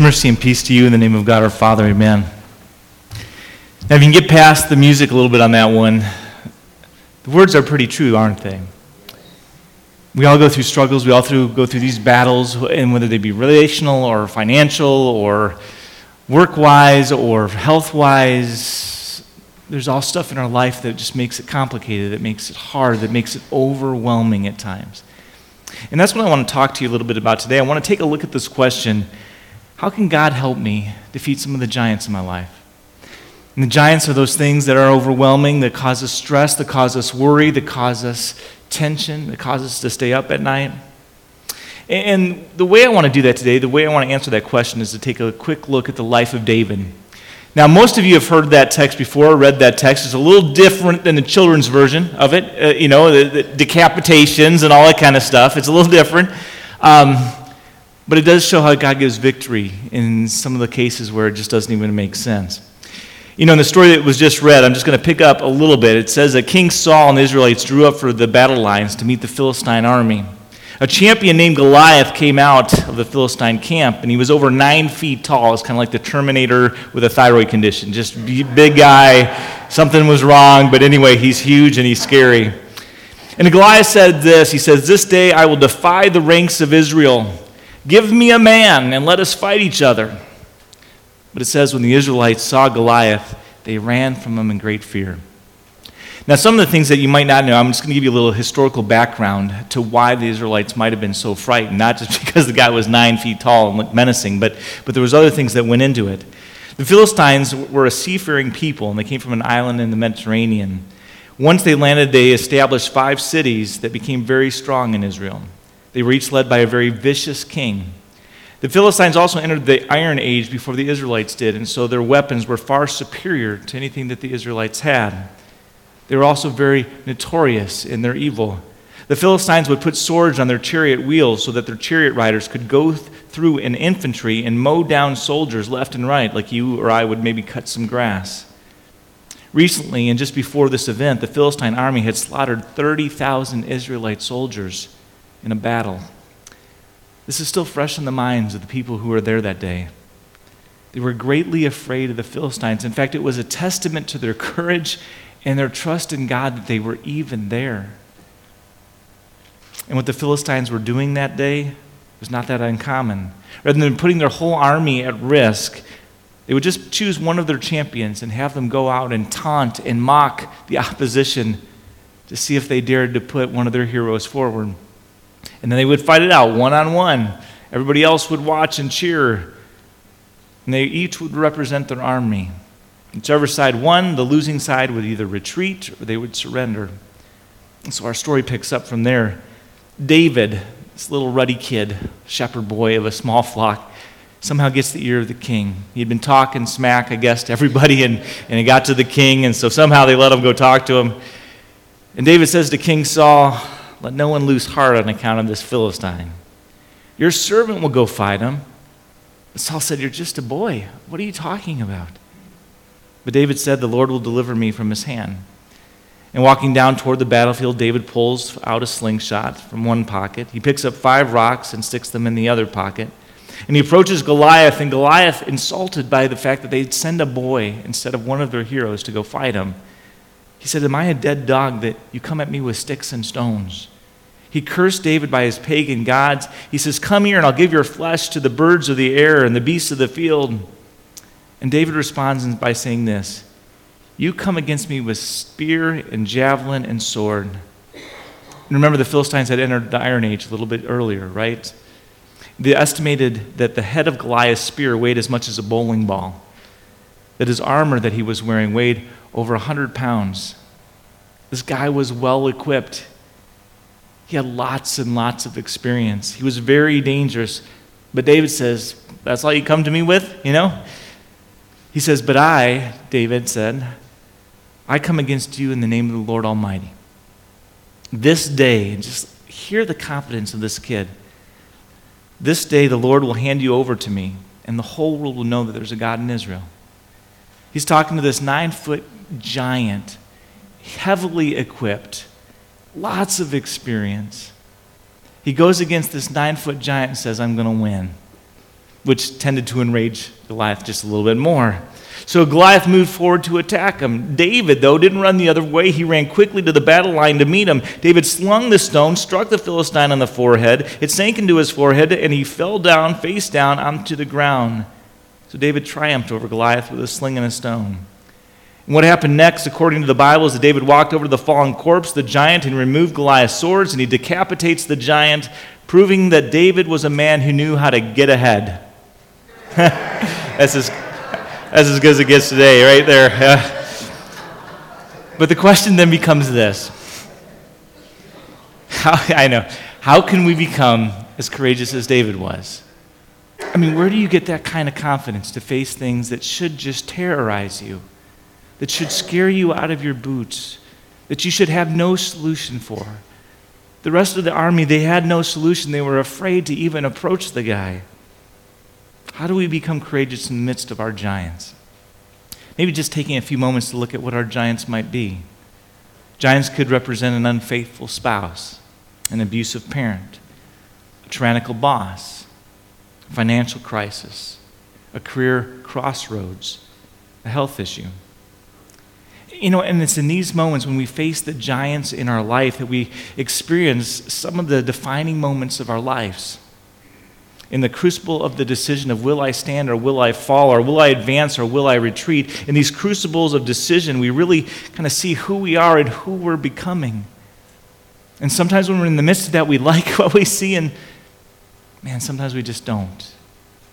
Mercy, and peace to you in the name of God our Father. Amen. Now, if you can get past the music a little bit on that one, the words are pretty true, aren't they? We all go through struggles. We all through, go through these battles, and whether they be relational or financial or work wise or health wise, there's all stuff in our life that just makes it complicated, that makes it hard, that makes it overwhelming at times. And that's what I want to talk to you a little bit about today. I want to take a look at this question how can God help me defeat some of the giants in my life? And the giants are those things that are overwhelming, that cause us stress, that cause us worry, that cause us tension, that cause us to stay up at night. And the way I want to do that today, the way I want to answer that question is to take a quick look at the life of David. Now, most of you have heard that text before, read that text. It's a little different than the children's version of it, uh, you know, the, the, decapitations and all that kind of stuff. It's a little different. Um, but it does show how God gives victory in some of the cases where it just doesn't even make sense. You know, in the story that was just read, I'm just going to pick up a little bit. It says that King Saul and the Israelites drew up for the battle lines to meet the Philistine army. A champion named Goliath came out of the Philistine camp, and he was over nine feet tall. It's kind of like the Terminator with a thyroid condition. Just big guy. Something was wrong, but anyway, he's huge and he's scary. And Goliath said this He says, This day I will defy the ranks of Israel. Give me a man and let us fight each other. But it says, when the Israelites saw Goliath, they ran from him in great fear. Now, some of the things that you might not know, I'm just going to give you a little historical background to why the Israelites might have been so frightened. Not just because the guy was nine feet tall and looked menacing, but, but there was other things that went into it. The Philistines were a seafaring people, and they came from an island in the Mediterranean. Once they landed, they established five cities that became very strong in Israel. They were each led by a very vicious king. The Philistines also entered the Iron Age before the Israelites did, and so their weapons were far superior to anything that the Israelites had. They were also very notorious in their evil. The Philistines would put swords on their chariot wheels so that their chariot riders could go th- through an infantry and mow down soldiers left and right, like you or I would maybe cut some grass. Recently, and just before this event, the Philistine army had slaughtered 30,000 Israelite soldiers in a battle. This is still fresh in the minds of the people who were there that day. They were greatly afraid of the Philistines. In fact, it was a testament to their courage and their trust in God that they were even there. And what the Philistines were doing that day was not that uncommon. Rather than putting their whole army at risk, they would just choose one of their champions and have them go out and taunt and mock the opposition to see if they dared to put one of their heroes forward. And then they would fight it out one on one. Everybody else would watch and cheer. And they each would represent their army. Whichever side won, the losing side would either retreat or they would surrender. And so our story picks up from there. David, this little ruddy kid, shepherd boy of a small flock, somehow gets the ear of the king. He had been talking smack, I guess, to everybody, and, and he got to the king, and so somehow they let him go talk to him. And David says to King Saul, Let no one lose heart on account of this Philistine. Your servant will go fight him. Saul said, You're just a boy. What are you talking about? But David said, The Lord will deliver me from his hand. And walking down toward the battlefield, David pulls out a slingshot from one pocket. He picks up five rocks and sticks them in the other pocket. And he approaches Goliath, and Goliath, insulted by the fact that they'd send a boy instead of one of their heroes to go fight him, he said, Am I a dead dog that you come at me with sticks and stones? He cursed David by his pagan gods. He says, Come here, and I'll give your flesh to the birds of the air and the beasts of the field. And David responds by saying this You come against me with spear and javelin and sword. And remember, the Philistines had entered the Iron Age a little bit earlier, right? They estimated that the head of Goliath's spear weighed as much as a bowling ball, that his armor that he was wearing weighed over 100 pounds. This guy was well equipped. He had lots and lots of experience. He was very dangerous. But David says, That's all you come to me with, you know? He says, But I, David said, I come against you in the name of the Lord Almighty. This day, just hear the confidence of this kid. This day the Lord will hand you over to me, and the whole world will know that there's a God in Israel. He's talking to this nine foot giant, heavily equipped, lots of experience. He goes against this nine foot giant and says, I'm going to win. which tended to enrage Goliath just a little bit more. So Goliath moved forward to attack him. David, though, didn't run the other way. He ran quickly to the battle line to meet him. David slung the stone, struck the Philistine on the forehead. It sank into his forehead, and he fell down, face down, onto the ground. So David triumphed over Goliath with a sling and a stone. And what happened next, according to the Bible, is that David walked over to the fallen corpse, the giant, and removed Goliath's swords, and he decapitates the giant, proving that David was a man who knew how to get ahead. That's as that's as good as it gets today, right there. but the question then becomes this how, I know. How can we become as courageous as David was? I mean, where do you get that kind of confidence to face things that should just terrorize you, that should scare you out of your boots, that you should have no solution for? The rest of the army, they had no solution. They were afraid to even approach the guy. How do we become courageous in the midst of our giants? Maybe just taking a few moments to look at what our giants might be. Giants could represent an unfaithful spouse, an abusive parent, a tyrannical boss, financial crisis, a career crossroads, a health issue. You know, and it's in these moments when we face the giants in our life that we experience some of the defining moments of our lives in the crucible of the decision of will I stand or will I fall or will I advance or will I retreat, in these crucibles of decision, we really kind of see who we are and who we're becoming. And sometimes when we're in the midst of that, we like what we see, and man, sometimes we just don't.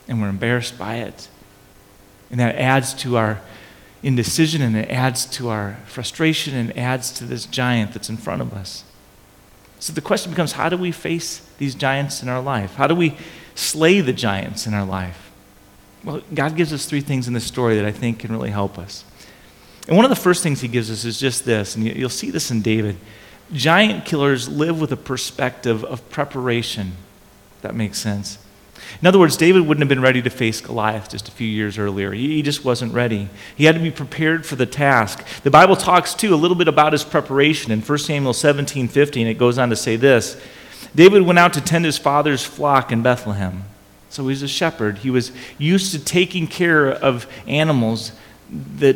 And we're embarrassed by it. And that adds to our indecision and it adds to our frustration and adds to this giant that's in front of us. So the question becomes how do we face these giants in our life? How do we slay the giants in our life? Well, God gives us three things in this story that I think can really help us. And one of the first things he gives us is just this, and you'll see this in David. Giant killers live with a perspective of preparation. That makes sense. In other words, David wouldn't have been ready to face Goliath just a few years earlier. He just wasn't ready. He had to be prepared for the task. The Bible talks, too, a little bit about his preparation. In 1 Samuel 17 15, it goes on to say this David went out to tend his father's flock in Bethlehem. So he was a shepherd. He was used to taking care of animals that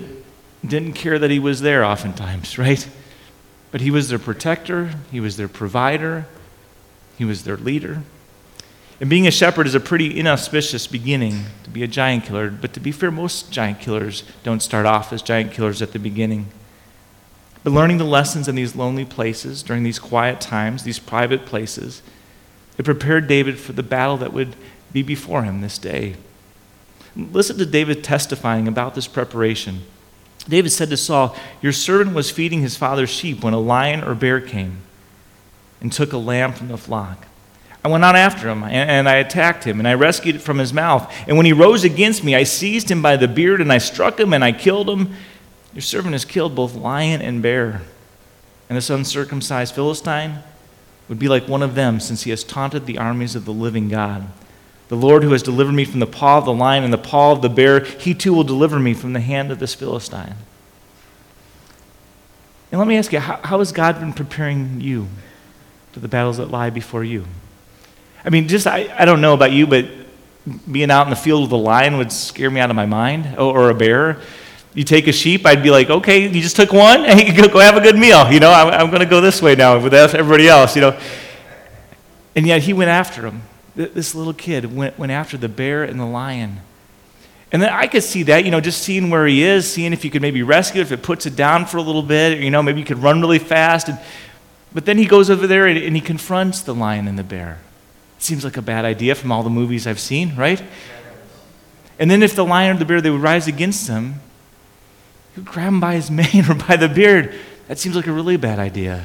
didn't care that he was there oftentimes, right? But he was their protector, he was their provider, he was their leader. And being a shepherd is a pretty inauspicious beginning to be a giant killer. But to be fair, most giant killers don't start off as giant killers at the beginning. But learning the lessons in these lonely places during these quiet times, these private places, it prepared David for the battle that would be before him this day. Listen to David testifying about this preparation. David said to Saul, Your servant was feeding his father's sheep when a lion or bear came and took a lamb from the flock. I went out after him and, I attacked him and I rescued it from his mouth. And when he rose against me, I seized him by the beard and I struck him and I killed him your servant has killed both lion and bear. And this uncircumcised Philistine would be like one of them, since he has taunted the armies of the living God. The Lord who has delivered me from the paw of the lion and the paw of the bear, he too will deliver me from the hand of this Philistine. And let me ask you, how, how has God been preparing you for the battles that lie before you? I mean, just, I, I don't know about you, but being out in the field with a lion would scare me out of my mind, or, or a bear you take a sheep, I'd be like, okay, you just took one? Hey, you can go, have a good meal. You know, I'm, I'm going to go this way now with everybody else, you know. And yet he went after him. This little kid went, went after the bear and the lion. And then I could see that, you know, just seeing where he is, seeing if you could maybe rescue it, if it puts it down for a little bit, you know, maybe you could run really fast. And, but then he goes over there and, and he confronts the lion and the bear. Seems like a bad idea from all the movies I've seen, right? And then if the lion or the bear, they would rise against him, you grab him by his mane or by the beard. That seems like a really bad idea.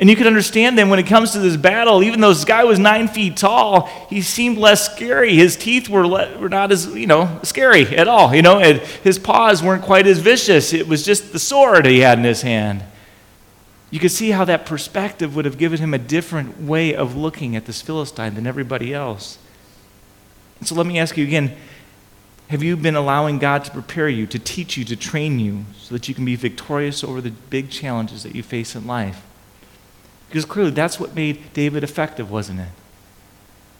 And you can understand then when it comes to this battle, even though this guy was nine feet tall, he seemed less scary. His teeth were, le- were not as, you know, scary at all. You know, and his paws weren't quite as vicious. It was just the sword he had in his hand. You could see how that perspective would have given him a different way of looking at this Philistine than everybody else. And so let me ask you again have you been allowing God to prepare you, to teach you, to train you, so that you can be victorious over the big challenges that you face in life? Because clearly that's what made David effective, wasn't it?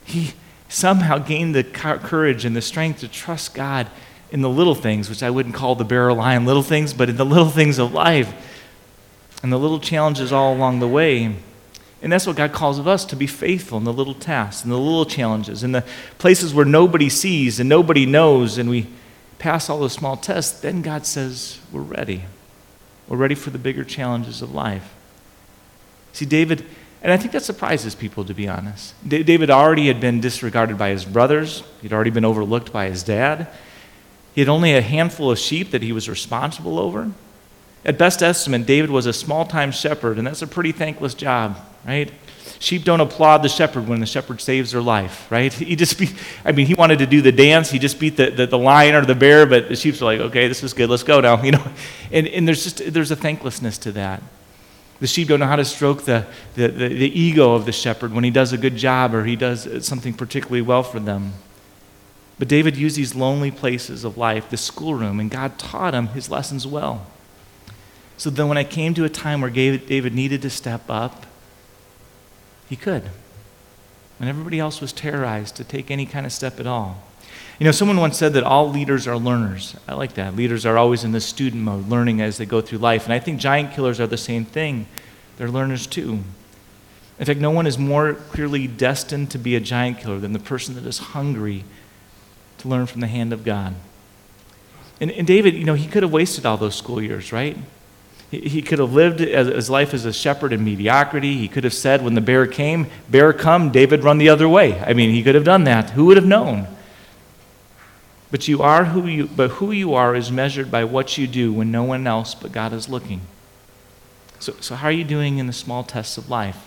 He somehow gained the courage and the strength to trust God in the little things, which I wouldn't call the bear lion little things, but in the little things of life and the little challenges all along the way. And that's what God calls of us to be faithful in the little tasks and the little challenges, in the places where nobody sees and nobody knows, and we pass all those small tests. Then God says, We're ready. We're ready for the bigger challenges of life. See, David and I think that surprises people, to be honest. D- David already had been disregarded by his brothers, he'd already been overlooked by his dad. He had only a handful of sheep that he was responsible over. At best estimate, David was a small time shepherd, and that's a pretty thankless job, right? Sheep don't applaud the shepherd when the shepherd saves their life, right? He just beat, I mean, he wanted to do the dance. He just beat the, the, the lion or the bear, but the sheep are like, okay, this is good, let's go now, you know? And, and there's just, there's a thanklessness to that. The sheep don't know how to stroke the, the, the, the ego of the shepherd when he does a good job or he does something particularly well for them. But David used these lonely places of life, the schoolroom, and God taught him his lessons well. So then, when I came to a time where David needed to step up, he could. When everybody else was terrorized to take any kind of step at all. You know, someone once said that all leaders are learners. I like that. Leaders are always in the student mode, learning as they go through life. And I think giant killers are the same thing. They're learners too. In fact, no one is more clearly destined to be a giant killer than the person that is hungry to learn from the hand of God. And, and David, you know, he could have wasted all those school years, right? He, could have lived his life as a shepherd in mediocrity. He could have said, when the bear came, bear come, David run the other way. I mean, he could have done that. Who would have known? But you are who you but who you are is measured by what you do when no one else but God is looking. So, so how are you doing in the small tests of life?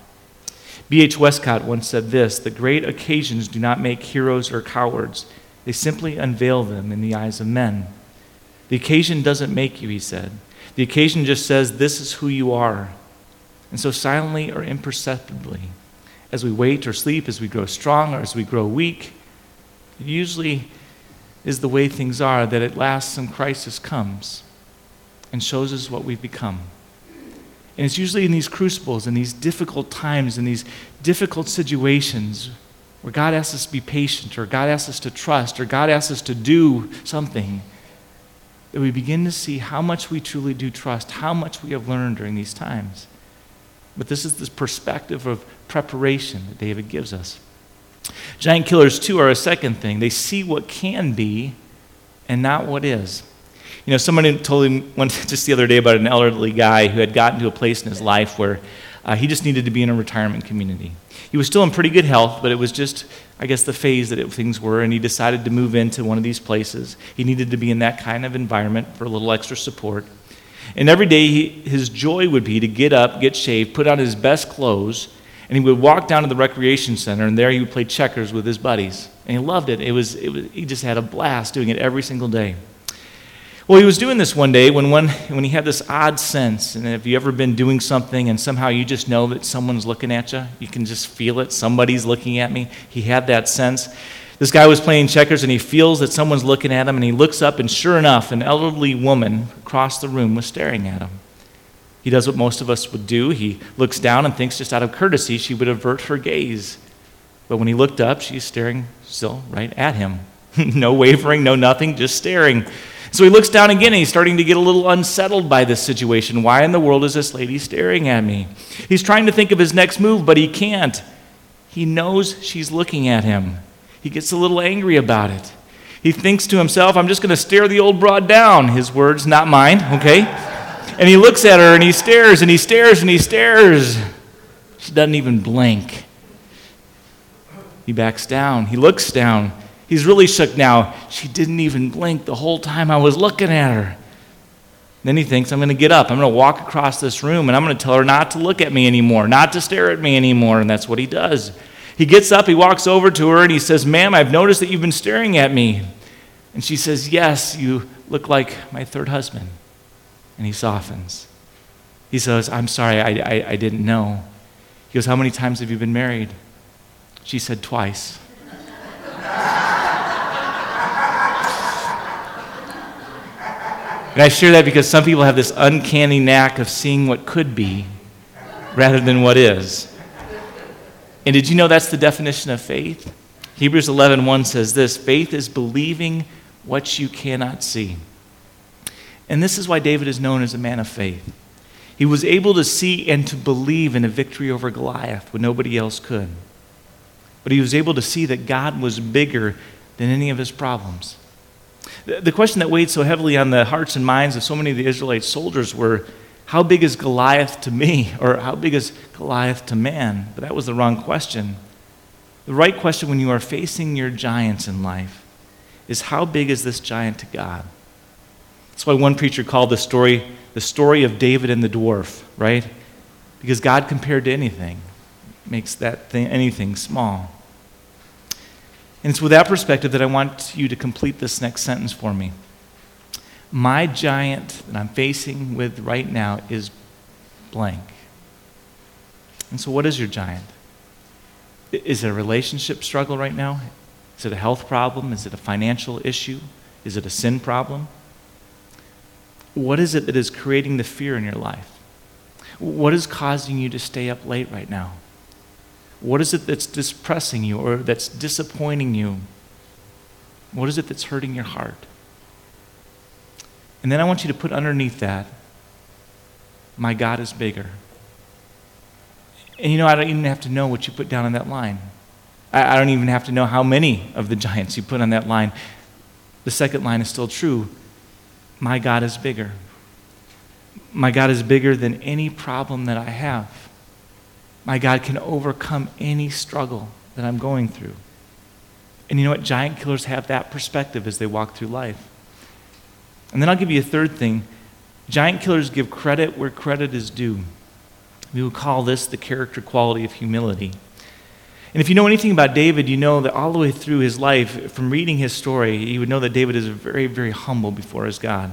B.H. Westcott once said this The great occasions do not make heroes or cowards, they simply unveil them in the eyes of men. The occasion doesn't make you, he said. The occasion just says, This is who you are. And so, silently or imperceptibly, as we wait or sleep, as we grow strong or as we grow weak, it usually is the way things are that at last some crisis comes and shows us what we've become. And it's usually in these crucibles, in these difficult times, in these difficult situations where God asks us to be patient, or God asks us to trust, or God asks us to do something, that we begin to see how much we truly do trust, how much we have learned during these times. But this is this perspective of preparation that David gives us. Giant killers, too, are a second thing. They see what can be and not what is. You know, someone told me just the other day about an elderly guy who had gotten to a place in his life where uh, he just needed to be in a retirement community. He was still in pretty good health, but it was just, I guess, the phase that it, things were, and he decided to move into one of these places. He needed to be in that kind of environment for a little extra support. And every day, he, his joy would be to get up, get shaved, put on his best clothes, and he would walk down to the recreation center, and there he would play checkers with his buddies. And he loved it. It was, it was, he just had a blast doing it every single day. Well, he was doing this one day when, when, when he had this odd sense. And have you ever been doing something and somehow you just know that someone's looking at you? You can just feel it. Somebody's looking at me. He had that sense. This guy was playing checkers and he feels that someone's looking at him and he looks up, and sure enough, an elderly woman across the room was staring at him. He does what most of us would do. He looks down and thinks, just out of courtesy, she would avert her gaze. But when he looked up, she's staring still right at him. no wavering, no nothing, just staring. So he looks down again and he's starting to get a little unsettled by this situation. Why in the world is this lady staring at me? He's trying to think of his next move, but he can't. He knows she's looking at him. He gets a little angry about it. He thinks to himself, I'm just going to stare the old broad down. His words, not mine, okay? And he looks at her and he stares and he stares and he stares. She doesn't even blink. He backs down. He looks down. He's really shook now. She didn't even blink the whole time I was looking at her. Then he thinks, I'm going to get up. I'm going to walk across this room and I'm going to tell her not to look at me anymore, not to stare at me anymore. And that's what he does. He gets up, he walks over to her, and he says, Ma'am, I've noticed that you've been staring at me. And she says, Yes, you look like my third husband and he softens. He says, I'm sorry, I, I, I, didn't know. He goes, How many times have you been married? She said, Twice. And I share that because some people have this uncanny knack of seeing what could be rather than what is. And did you know that's the definition of faith? Hebrews 11:1 says this, faith is believing what you cannot see. And this is why David is known as a man of faith. He was able to see and to believe in a victory over Goliath when nobody else could. But he was able to see that God was bigger than any of his problems. The question that weighed so heavily on the hearts and minds of so many of the Israelite soldiers were how big is Goliath to me? Or how big is Goliath to man? But that was the wrong question. The right question when you are facing your giants in life is how big is this giant to God? That's why one preacher called the story the story of David and the dwarf, right? Because God compared to anything makes that thing, anything small. And it's with that perspective that I want you to complete this next sentence for me. My giant that I'm facing with right now is blank. And so, what is your giant? Is it a relationship struggle right now? Is it a health problem? Is it a financial issue? Is it a sin problem? What is it that is creating the fear in your life? What is causing you to stay up late right now? What is it that's depressing you or that's disappointing you? What is it that's hurting your heart? And then I want you to put underneath that, my God is bigger. And you know, I don't even have to know what you put down on that line. I, I don't even have to know how many of the giants you put on that line. The second line is still true. My God is bigger. My God is bigger than any problem that I have. My God can overcome any struggle that I'm going through. And you know what? Giant killers have that perspective as they walk through life. And then I'll give you a third thing. Giant killers give credit where credit is due. We would call this the character quality of humility. And if you know anything about David, you know that all the way through his life, from reading his story, you would know that David is very, very humble before his God.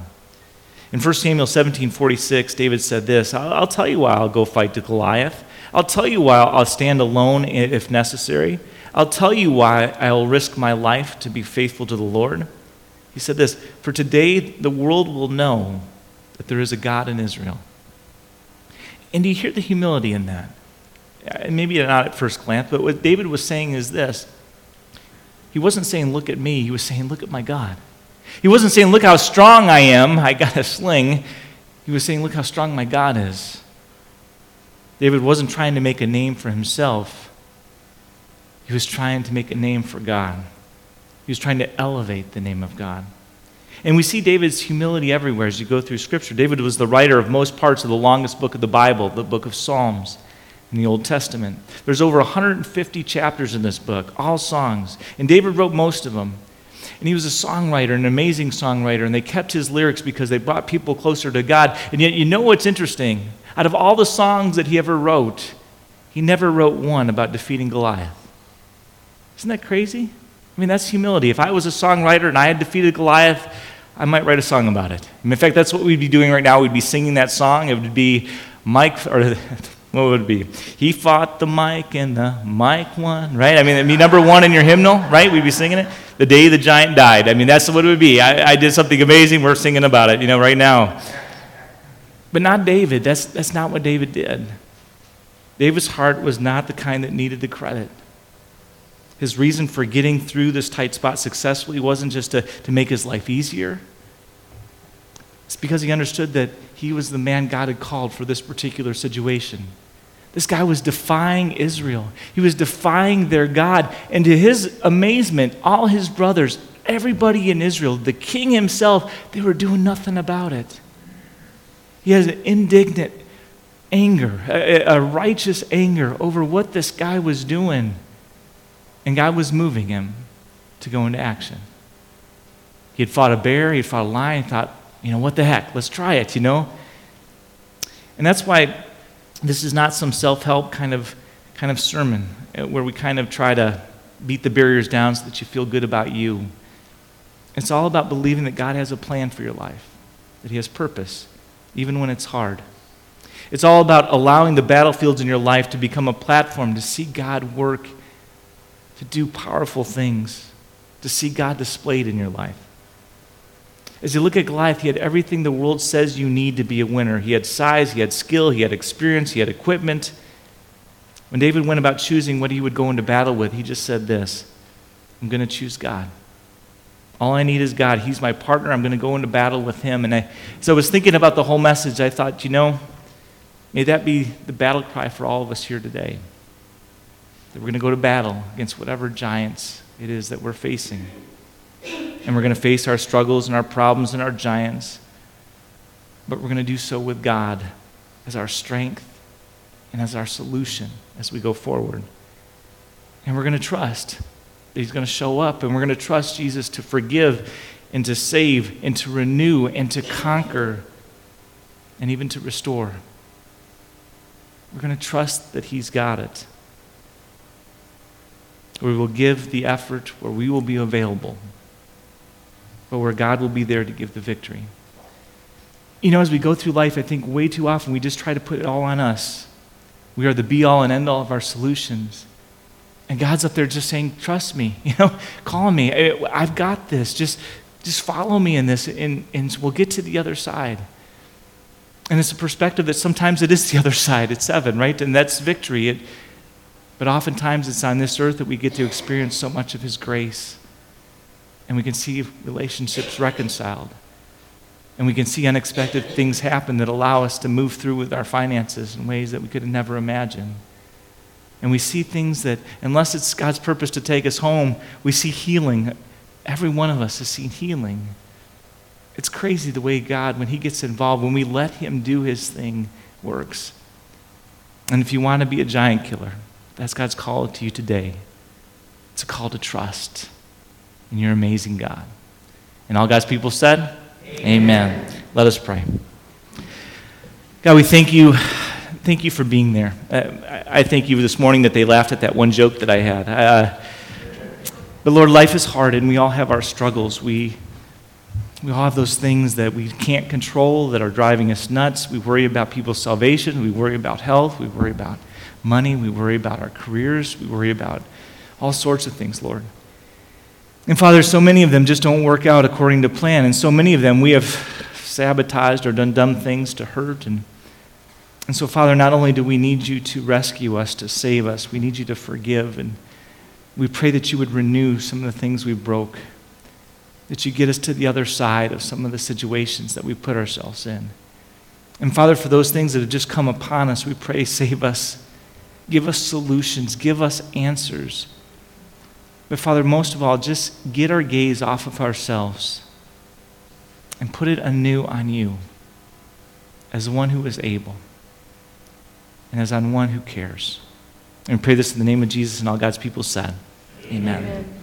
In 1 Samuel 17 46, David said this I'll, I'll tell you why I'll go fight to Goliath. I'll tell you why I'll stand alone if necessary. I'll tell you why I'll risk my life to be faithful to the Lord. He said this For today the world will know that there is a God in Israel. And do you hear the humility in that? Uh, maybe not at first glance, but what David was saying is this. He wasn't saying, Look at me. He was saying, Look at my God. He wasn't saying, Look how strong I am. I got a sling. He was saying, Look how strong my God is. David wasn't trying to make a name for himself, he was trying to make a name for God. He was trying to elevate the name of God. And we see David's humility everywhere as you go through Scripture. David was the writer of most parts of the longest book of the Bible, the book of Psalms in the Old Testament. There's over 150 chapters in this book, all songs. And David wrote most of them. And he was a songwriter, an amazing songwriter, and they kept his lyrics because they brought people closer to God. And yet, you know what's interesting? Out of all the songs that he ever wrote, he never wrote one about defeating Goliath. Isn't that crazy? I mean, that's humility. If I was a songwriter and I had defeated Goliath, I might write a song about it. in fact, that's what we'd be doing right now. We'd be singing that song. It would be Mike, or what would it be? He fought the Mike and the Mike won, right? I mean, it'd be number one in your hymnal, right? We'd be singing it. The day the giant died. I mean, that's what it would be. I, I did something amazing. We're singing about it, you know, right now. But not David. That's, that's not what David did. David's heart was not the kind that needed the credit. His reason for getting through this tight spot successfully wasn't just to, to make his life easier. It's because he understood that he was the man God had called for this particular situation. This guy was defying Israel. He was defying their God. And to his amazement, all his brothers, everybody in Israel, the king himself, they were doing nothing about it. He has an indignant anger, a, a righteous anger over what this guy was doing. And God was moving him to go into action. He had fought a bear, he had fought a lion, thought, you know, what the heck? Let's try it, you know? And that's why this is not some self help kind of, kind of sermon uh, where we kind of try to beat the barriers down so that you feel good about you. It's all about believing that God has a plan for your life, that He has purpose, even when it's hard. It's all about allowing the battlefields in your life to become a platform to see God work, to do powerful things, to see God displayed in your life. As you look at Goliath, he had everything the world says you need to be a winner. He had size, he had skill, he had experience, he had equipment. When David went about choosing what he would go into battle with, he just said this I'm going to choose God. All I need is God. He's my partner. I'm going to go into battle with Him. And I, so I was thinking about the whole message. I thought, you know, may that be the battle cry for all of us here today. That we're going to go to battle against whatever giants it is that we're facing. And we're going to face our struggles and our problems and our giants. But we're going to do so with God as our strength and as our solution as we go forward. And we're going to trust He's going to show up, and we're going to trust Jesus to forgive and to save and to renew and to conquer and even to restore. We're going to trust that He's got it. We will give the effort where we will be available, but where God will be there to give the victory. You know, as we go through life, I think way too often we just try to put it all on us. We are the be all and end all of our solutions. And God's up there just saying, Trust me, you know, call me. I've got this. Just, just follow me in this, and, and we'll get to the other side. And it's a perspective that sometimes it is the other side. It's heaven, right? And that's victory. It, but oftentimes it's on this earth that we get to experience so much of His grace. And we can see relationships reconciled. And we can see unexpected things happen that allow us to move through with our finances in ways that we could have never imagined. And we see things that, unless it's God's purpose to take us home, we see healing. Every one of us has seen healing. It's crazy the way God, when He gets involved, when we let Him do His thing, works. And if you want to be a giant killer, that's God's call to you today. It's a call to trust in your amazing God. And all God's people said, Amen. Amen. Let us pray. God, we thank you thank you for being there. Uh, I thank you this morning that they laughed at that one joke that I had. Uh, but Lord, life is hard and we all have our struggles. We, we all have those things that we can't control that are driving us nuts. We worry about people's salvation. We worry about health. We worry about money. We worry about our careers. We worry about all sorts of things, Lord. And Father, so many of them just don't work out according to plan. And so many of them we have sabotaged or done dumb things to hurt and and so, Father, not only do we need you to rescue us, to save us, we need you to forgive. And we pray that you would renew some of the things we broke, that you get us to the other side of some of the situations that we put ourselves in. And Father, for those things that have just come upon us, we pray, save us. Give us solutions. Give us answers. But Father, most of all, just get our gaze off of ourselves and put it anew on you as one who is able and as on one who cares. And pray this in the name of Jesus and all God's people said. Amen. Amen.